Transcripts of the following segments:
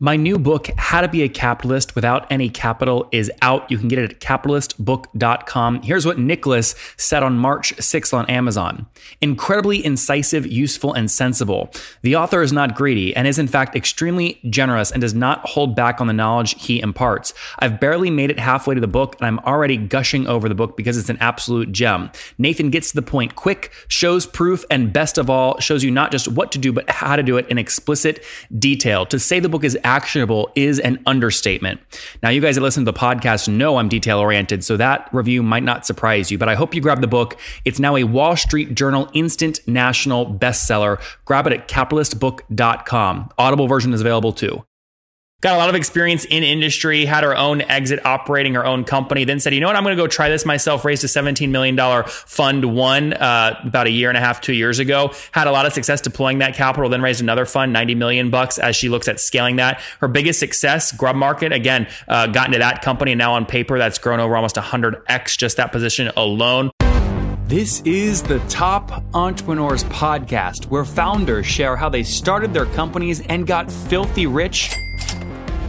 My new book, How to Be a Capitalist Without Any Capital, is out. You can get it at capitalistbook.com. Here's what Nicholas said on March 6th on Amazon Incredibly incisive, useful, and sensible. The author is not greedy and is, in fact, extremely generous and does not hold back on the knowledge he imparts. I've barely made it halfway to the book, and I'm already gushing over the book because it's an absolute gem. Nathan gets to the point quick, shows proof, and best of all, shows you not just what to do, but how to do it in explicit detail. To say the book is actionable is an understatement. Now, you guys that listen to the podcast know I'm detail oriented, so that review might not surprise you, but I hope you grab the book. It's now a Wall Street Journal instant national bestseller. Grab it at capitalistbook.com. Audible version is available too. Got a lot of experience in industry, had her own exit operating her own company, then said, you know what, I'm going to go try this myself, raised a $17 million fund one uh, about a year and a half, two years ago. Had a lot of success deploying that capital, then raised another fund, 90 million bucks as she looks at scaling that. Her biggest success, GrubMarket, again, uh, got into that company and now on paper that's grown over almost 100x just that position alone. This is the Top Entrepreneurs Podcast, where founders share how they started their companies and got filthy rich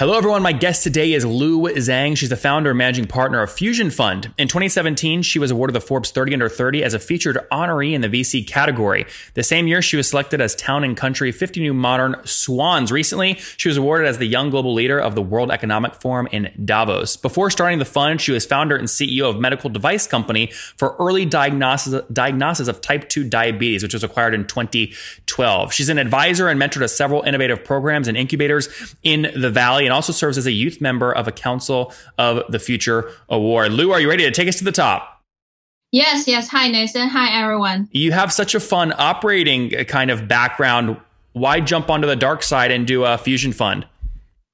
Hello, everyone. My guest today is Lu Zhang. She's the founder and managing partner of Fusion Fund. In 2017, she was awarded the Forbes 30 Under 30 as a featured honoree in the VC category. The same year, she was selected as Town and Country 50 New Modern Swans. Recently, she was awarded as the Young Global Leader of the World Economic Forum in Davos. Before starting the fund, she was founder and CEO of medical device company for early diagnosis, diagnosis of type 2 diabetes, which was acquired in 2012. She's an advisor and mentor to several innovative programs and incubators in the Valley and also serves as a youth member of a Council of the Future Award. Lu, are you ready to take us to the top? Yes, yes. Hi, Nathan. Hi, everyone. You have such a fun operating kind of background. Why jump onto the dark side and do a fusion fund?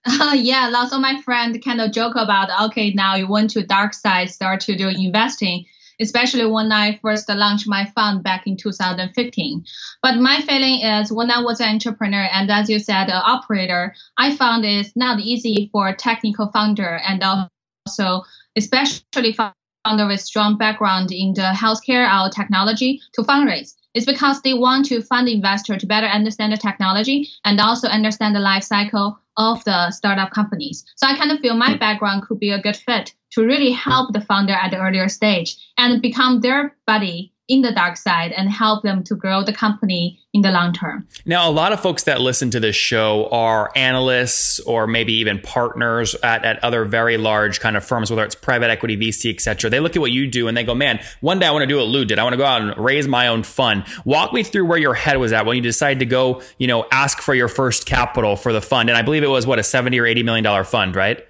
Uh, yeah, lots of my friends kind of joke about, okay, now you went to dark side, start to do investing especially when I first launched my fund back in 2015. But my feeling is when I was an entrepreneur and as you said, an operator, I found it's not easy for a technical founder and also especially founder with strong background in the healthcare or technology to fundraise. It's because they want to fund investor to better understand the technology and also understand the life cycle of the startup companies. So I kind of feel my background could be a good fit to really help the founder at the earlier stage and become their buddy in the dark side and help them to grow the company in the long term. Now, a lot of folks that listen to this show are analysts or maybe even partners at, at other very large kind of firms, whether it's private equity, VC, et cetera. They look at what you do and they go, man, one day I want to do what Lu did. I want to go out and raise my own fund. Walk me through where your head was at when you decided to go, you know, ask for your first capital for the fund. And I believe it was what, a 70 or 80 million dollar fund, right?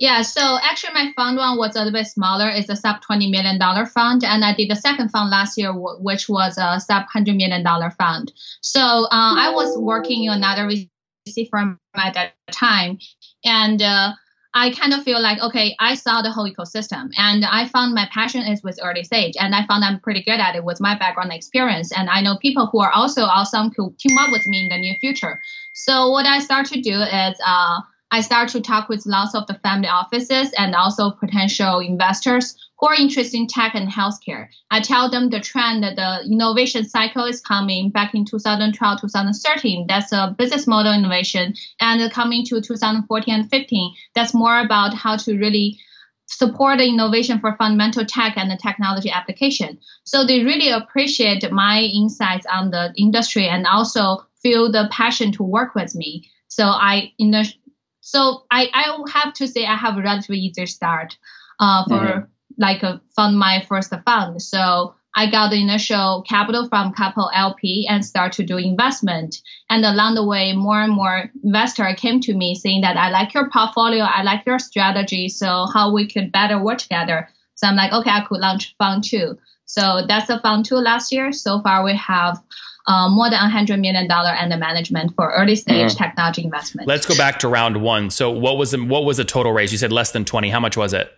Yeah, so actually my fund one was a little bit smaller. It's a sub $20 million fund. And I did the second fund last year, which was a sub $100 million fund. So uh, I was working in another VC firm at that time. And uh, I kind of feel like, okay, I saw the whole ecosystem and I found my passion is with early stage and I found I'm pretty good at it with my background experience. And I know people who are also awesome who team up with me in the near future. So what I start to do is, uh, I start to talk with lots of the family offices and also potential investors who are interested in tech and healthcare. I tell them the trend that the innovation cycle is coming back in 2012, 2013. That's a business model innovation. And coming to 2014 and 15, that's more about how to really support the innovation for fundamental tech and the technology application. So they really appreciate my insights on the industry and also feel the passion to work with me. So I, in the so I, I have to say I have a relatively easy start uh, for mm-hmm. like a fund my first fund. So I got the initial capital from couple LP and start to do investment. And along the way, more and more investor came to me saying that I like your portfolio, I like your strategy, so how we could better work together. So I'm like, okay, I could launch fund two. So that's the fund two last year. So far, we have uh, more than $100 million under management for early stage mm-hmm. technology investment. Let's go back to round one. So what was the, what was the total raise? You said less than 20. How much was it?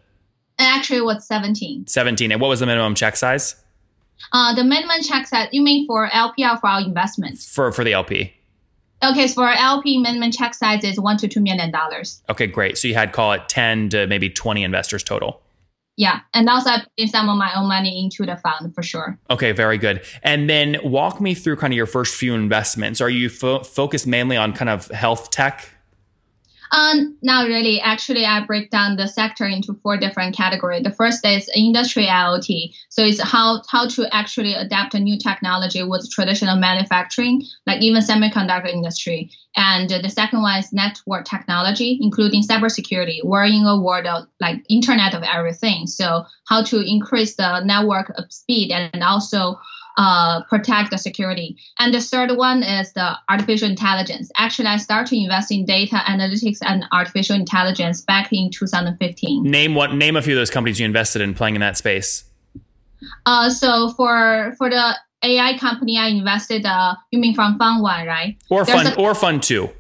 Actually, it was 17. 17. And what was the minimum check size? Uh, the minimum check size, you mean for LPR for our investments? For, for the LP. Okay, so for LP minimum check size is one to two million dollars. Okay, great. So you had call it ten to maybe twenty investors total. Yeah, and also I put some of my own money into the fund for sure. Okay, very good. And then walk me through kind of your first few investments. Are you fo- focused mainly on kind of health tech? Um, not really. Actually, I break down the sector into four different categories. The first is industry IoT. So it's how, how to actually adapt a new technology with traditional manufacturing, like even semiconductor industry. And the second one is network technology, including cybersecurity. We're in a world of like internet of everything. So how to increase the network speed and also uh, protect the security. And the third one is the artificial intelligence. Actually, I started to invest in data analytics and artificial intelligence back in 2015. Name what? Name a few of those companies you invested in playing in that space. Uh, so for for the AI company, I invested. Uh, you mean from Fund One, right? Or There's Fund a, or Fund Two.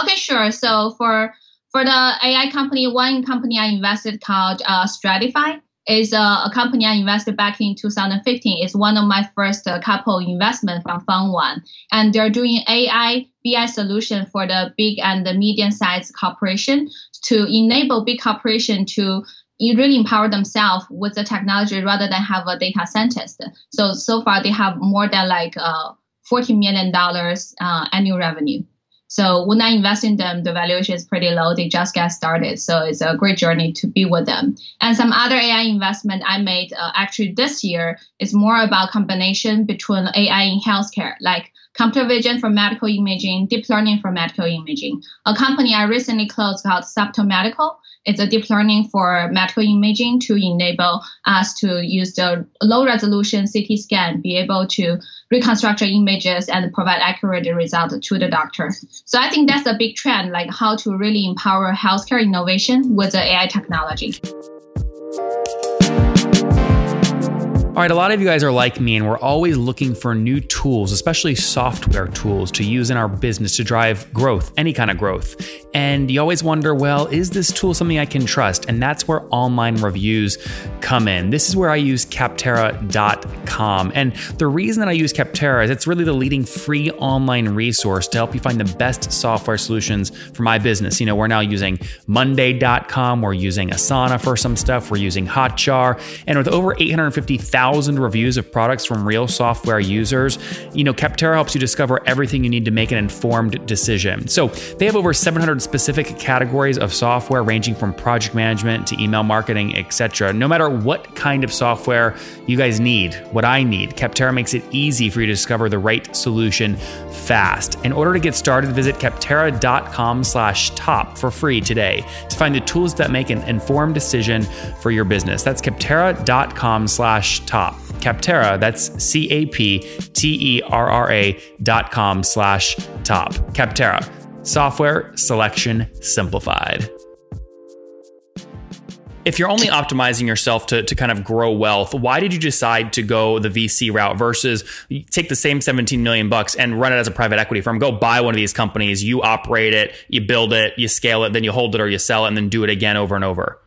Okay, sure. So for for the AI company, one company I invested called uh, Stratifyd is a, company I invested back in 2015. It's one of my first uh, couple investment from Fund One, and they're doing AI BI solution for the big and the medium-sized corporation to enable big corporation to really empower themselves with the technology rather than have a data scientist. So so far they have more than like uh, 40 million dollars uh, annual revenue. So when I invest in them, the valuation is pretty low. They just get started. So it's a great journey to be with them. And some other AI investment I made uh, actually this year is more about combination between AI in healthcare, like computer vision for medical imaging, deep learning for medical imaging. A company I recently closed called Subtle Medical it's a deep learning for medical imaging to enable us to use the low resolution CT scan, be able to reconstruct images and provide accurate result to the doctor. So I think that's a big trend, like how to really empower healthcare innovation with the AI technology. All right, a lot of you guys are like me, and we're always looking for new tools, especially software tools to use in our business to drive growth, any kind of growth. And you always wonder, well, is this tool something I can trust? And that's where online reviews come in. This is where I use Capterra.com. And the reason that I use Capterra is it's really the leading free online resource to help you find the best software solutions for my business. You know, we're now using Monday.com, we're using Asana for some stuff, we're using Hotjar, and with over 850,000 thousand reviews of products from real software users. You know, Capterra helps you discover everything you need to make an informed decision. So they have over 700 specific categories of software ranging from project management to email marketing, etc. No matter what kind of software you guys need, what I need, Capterra makes it easy for you to discover the right solution fast. In order to get started, visit capterra.com slash top for free today to find the tools that make an informed decision for your business. That's capterra.com slash top. Capterra, that's C A P T E R R A dot com slash top. Capterra, software selection simplified. If you're only optimizing yourself to, to kind of grow wealth, why did you decide to go the VC route versus take the same 17 million bucks and run it as a private equity firm? Go buy one of these companies, you operate it, you build it, you scale it, then you hold it or you sell it, and then do it again over and over.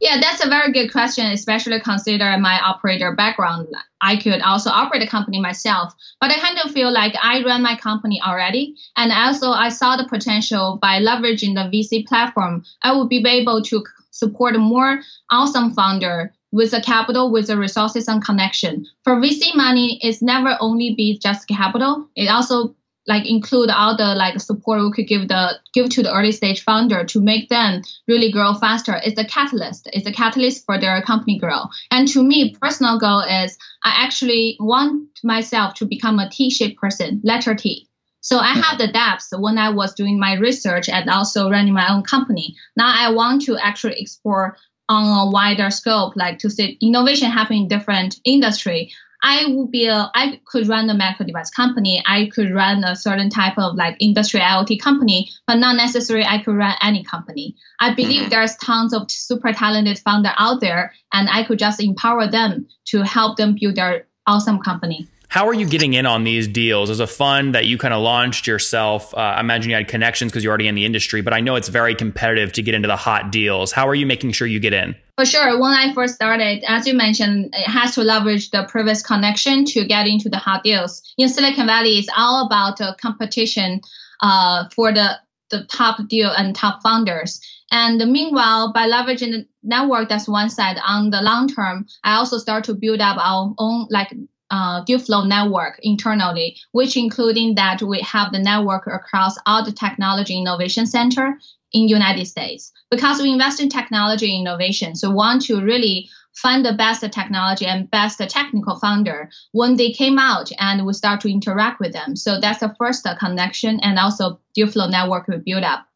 Yeah, that's a very good question, especially consider my operator background. I could also operate a company myself, but I kind of feel like I run my company already. And also I saw the potential by leveraging the VC platform, I would be able to support more awesome founder with the capital, with the resources and connection. For VC money, it's never only be just capital. It also like include all the like support we could give the give to the early stage founder to make them really grow faster. It's a catalyst. It's a catalyst for their company grow. And to me, personal goal is I actually want myself to become a T-shaped person, letter T. So I hmm. have the depth when I was doing my research and also running my own company. Now I want to actually explore on a wider scope, like to see innovation happen in different industry I would be a, I could run a medical device company. I could run a certain type of like industrial IoT company, but not necessarily I could run any company. I believe mm-hmm. there's tons of super talented founder out there, and I could just empower them to help them build their awesome company. How are you getting in on these deals? As a fund that you kind of launched yourself, uh, I imagine you had connections because you're already in the industry, but I know it's very competitive to get into the hot deals. How are you making sure you get in? For sure. When I first started, as you mentioned, it has to leverage the previous connection to get into the hot deals. In Silicon Valley, it's all about the competition uh, for the, the top deal and top founders. And meanwhile, by leveraging the network, that's one side. On the long term, I also start to build up our own like uh, deal flow network internally, which including that we have the network across all the technology innovation center in United States. Because we invest in technology innovation, so want to really find the best technology and best technical founder when they came out and we start to interact with them. So that's the first connection and also deal flow network we build up.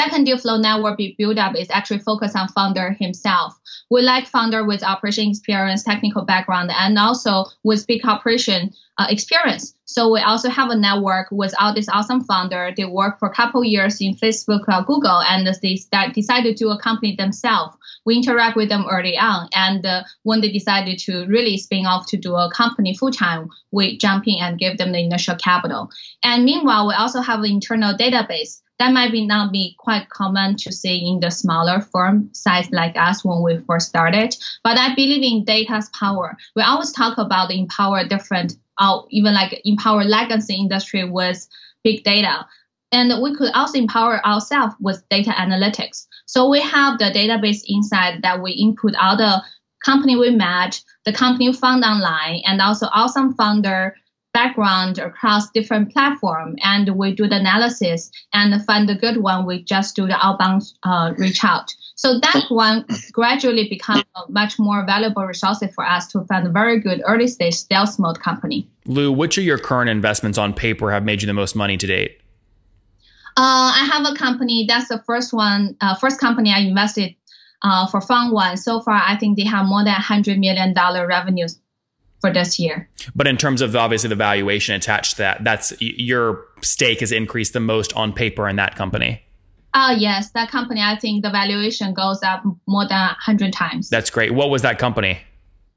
Second deal flow network we build up is actually focused on founder himself. We like founder with operation experience, technical background, and also with big operation uh, experience. So we also have a network with all this awesome founder. They work for a couple years in Facebook or Google, and they decide to do a company themselves. We interact with them early on, and uh, when they decided to really spin off to do a company full time, we jump in and give them the initial capital. And meanwhile, we also have an internal database that might be not be quite common to see in the smaller firm size like us when we first started. But I believe in data's power. We always talk about empower different, uh, even like empower legacy industry with big data. And we could also empower ourselves with data analytics. So we have the database inside that we input all the company we met, the company found online, and also awesome founder background across different platform and we do the analysis and find the good one we just do the outbound uh, reach out so that one gradually become a much more valuable resource for us to find a very good early stage stealth mode company lu which of your current investments on paper have made you the most money to date uh, I have a company. That's the first one, uh, first company I invested uh, for Fund One. So far, I think they have more than hundred million dollar revenues for this year. But in terms of obviously the valuation attached to that, that's your stake has increased the most on paper in that company. Uh, yes, that company, I think the valuation goes up more than 100 times. That's great. What was that company?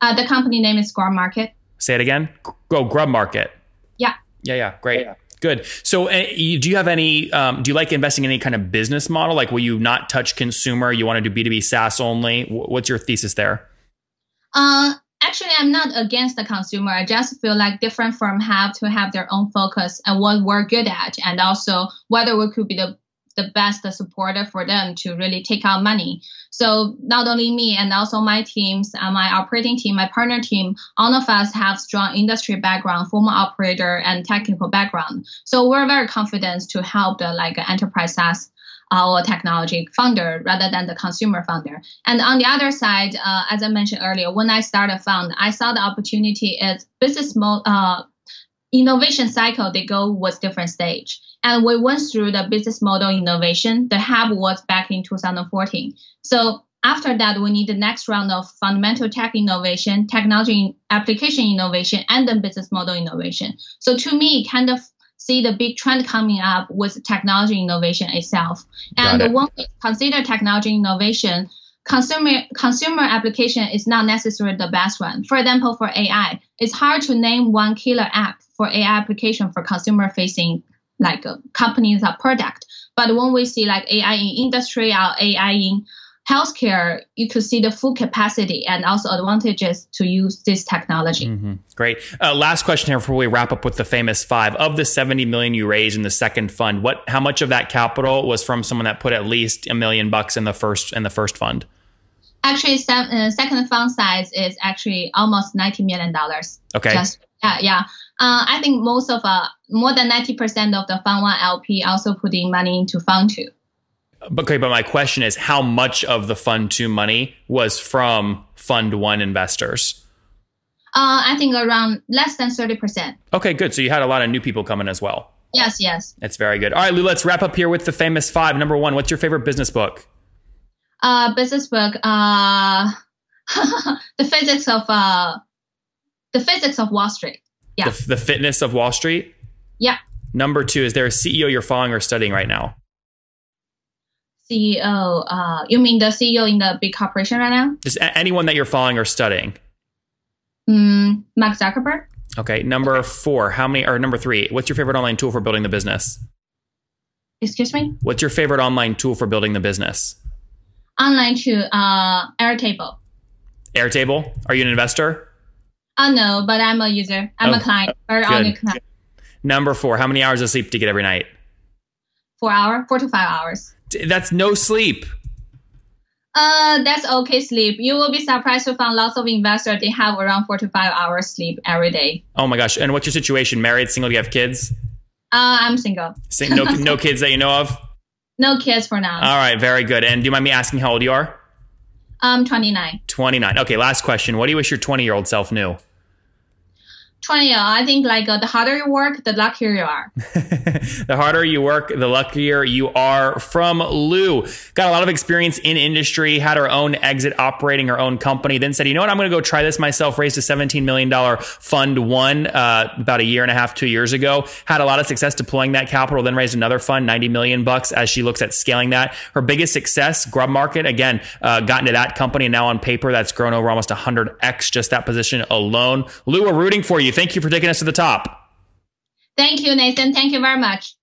Uh, the company name is GrubMarket. Say it again. Go GrubMarket. Yeah. Yeah, yeah. Great. Yeah. Good. So, uh, do you have any? Um, do you like investing in any kind of business model? Like, will you not touch consumer? You want to do B two B SaaS only? What's your thesis there? Uh, actually i'm not against the consumer i just feel like different firms have to have their own focus and what we're good at and also whether we could be the the best supporter for them to really take out money. So not only me and also my teams, uh, my operating team, my partner team, all of us have strong industry background, former operator and technical background. So we're very confident to help the like enterprise SaaS our technology founder rather than the consumer founder. And on the other side, uh, as I mentioned earlier, when I started a fund, I saw the opportunity is business mo- uh, innovation cycle they go was different stage. And we went through the business model innovation. The hub was back in 2014. So after that, we need the next round of fundamental tech innovation, technology application innovation, and then business model innovation. So to me, kind of see the big trend coming up with technology innovation itself. And it. when we consider technology innovation, consumer consumer application is not necessarily the best one. For example, for AI, it's hard to name one killer app for AI application for consumer facing like uh, companies or product. But when we see like AI in industry or AI in healthcare, you could see the full capacity and also advantages to use this technology. Mm-hmm. Great. Uh, last question here before we wrap up with the famous five. Of the 70 million you raised in the second fund, what how much of that capital was from someone that put at least a million bucks in the first in the first fund? Actually, some, uh, second fund size is actually almost 90 million dollars. Okay. Just, yeah, yeah. Uh, I think most of uh, more than 90% of the fund one LP also putting money into fund two. Okay, but my question is how much of the fund two money was from fund one investors? Uh, I think around less than 30%. Okay, good. So you had a lot of new people coming as well. Yes, yes. That's very good. All right, Lu, let's wrap up here with the famous five. Number one, what's your favorite business book? Uh, business book, uh, The Physics of uh, the physics of Wall Street. Yeah. The, the fitness of Wall Street. Yeah. Number two, is there a CEO you're following or studying right now? CEO. Uh, you mean the CEO in the big corporation right now? Just a- anyone that you're following or studying. Mm, Mark Zuckerberg. Okay. Number four, how many, or number three, what's your favorite online tool for building the business? Excuse me. What's your favorite online tool for building the business? Online to uh, Airtable. Airtable? Are you an investor? Oh no, but I'm a user. I'm Oh, a client. Good. only client. Number four, how many hours of sleep do you get every night? Four hour, four to five hours. That's no sleep. Uh, that's okay sleep. You will be surprised to find lots of investors they have around four to five hours sleep every day. Oh my gosh. And what's your situation? Married, single, do you have kids? Uh, I'm single. Sing- no, no kids that you know of? No kids for now. All right, very good. And do you mind me asking how old you are? I'm 29. 29. Okay, last question. What do you wish your 20 year old self knew? 20, uh, I think like uh, the harder you work, the luckier you are. the harder you work, the luckier you are. From Lu, got a lot of experience in industry, had her own exit operating her own company, then said, you know what, I'm going to go try this myself. Raised a $17 million fund one uh, about a year and a half, two years ago. Had a lot of success deploying that capital, then raised another fund, 90 million bucks as she looks at scaling that. Her biggest success, GrubMarket, again, uh, got into that company and now on paper that's grown over almost 100x just that position alone. Lu, we're rooting for you. Thank you for taking us to the top. Thank you, Nathan. Thank you very much.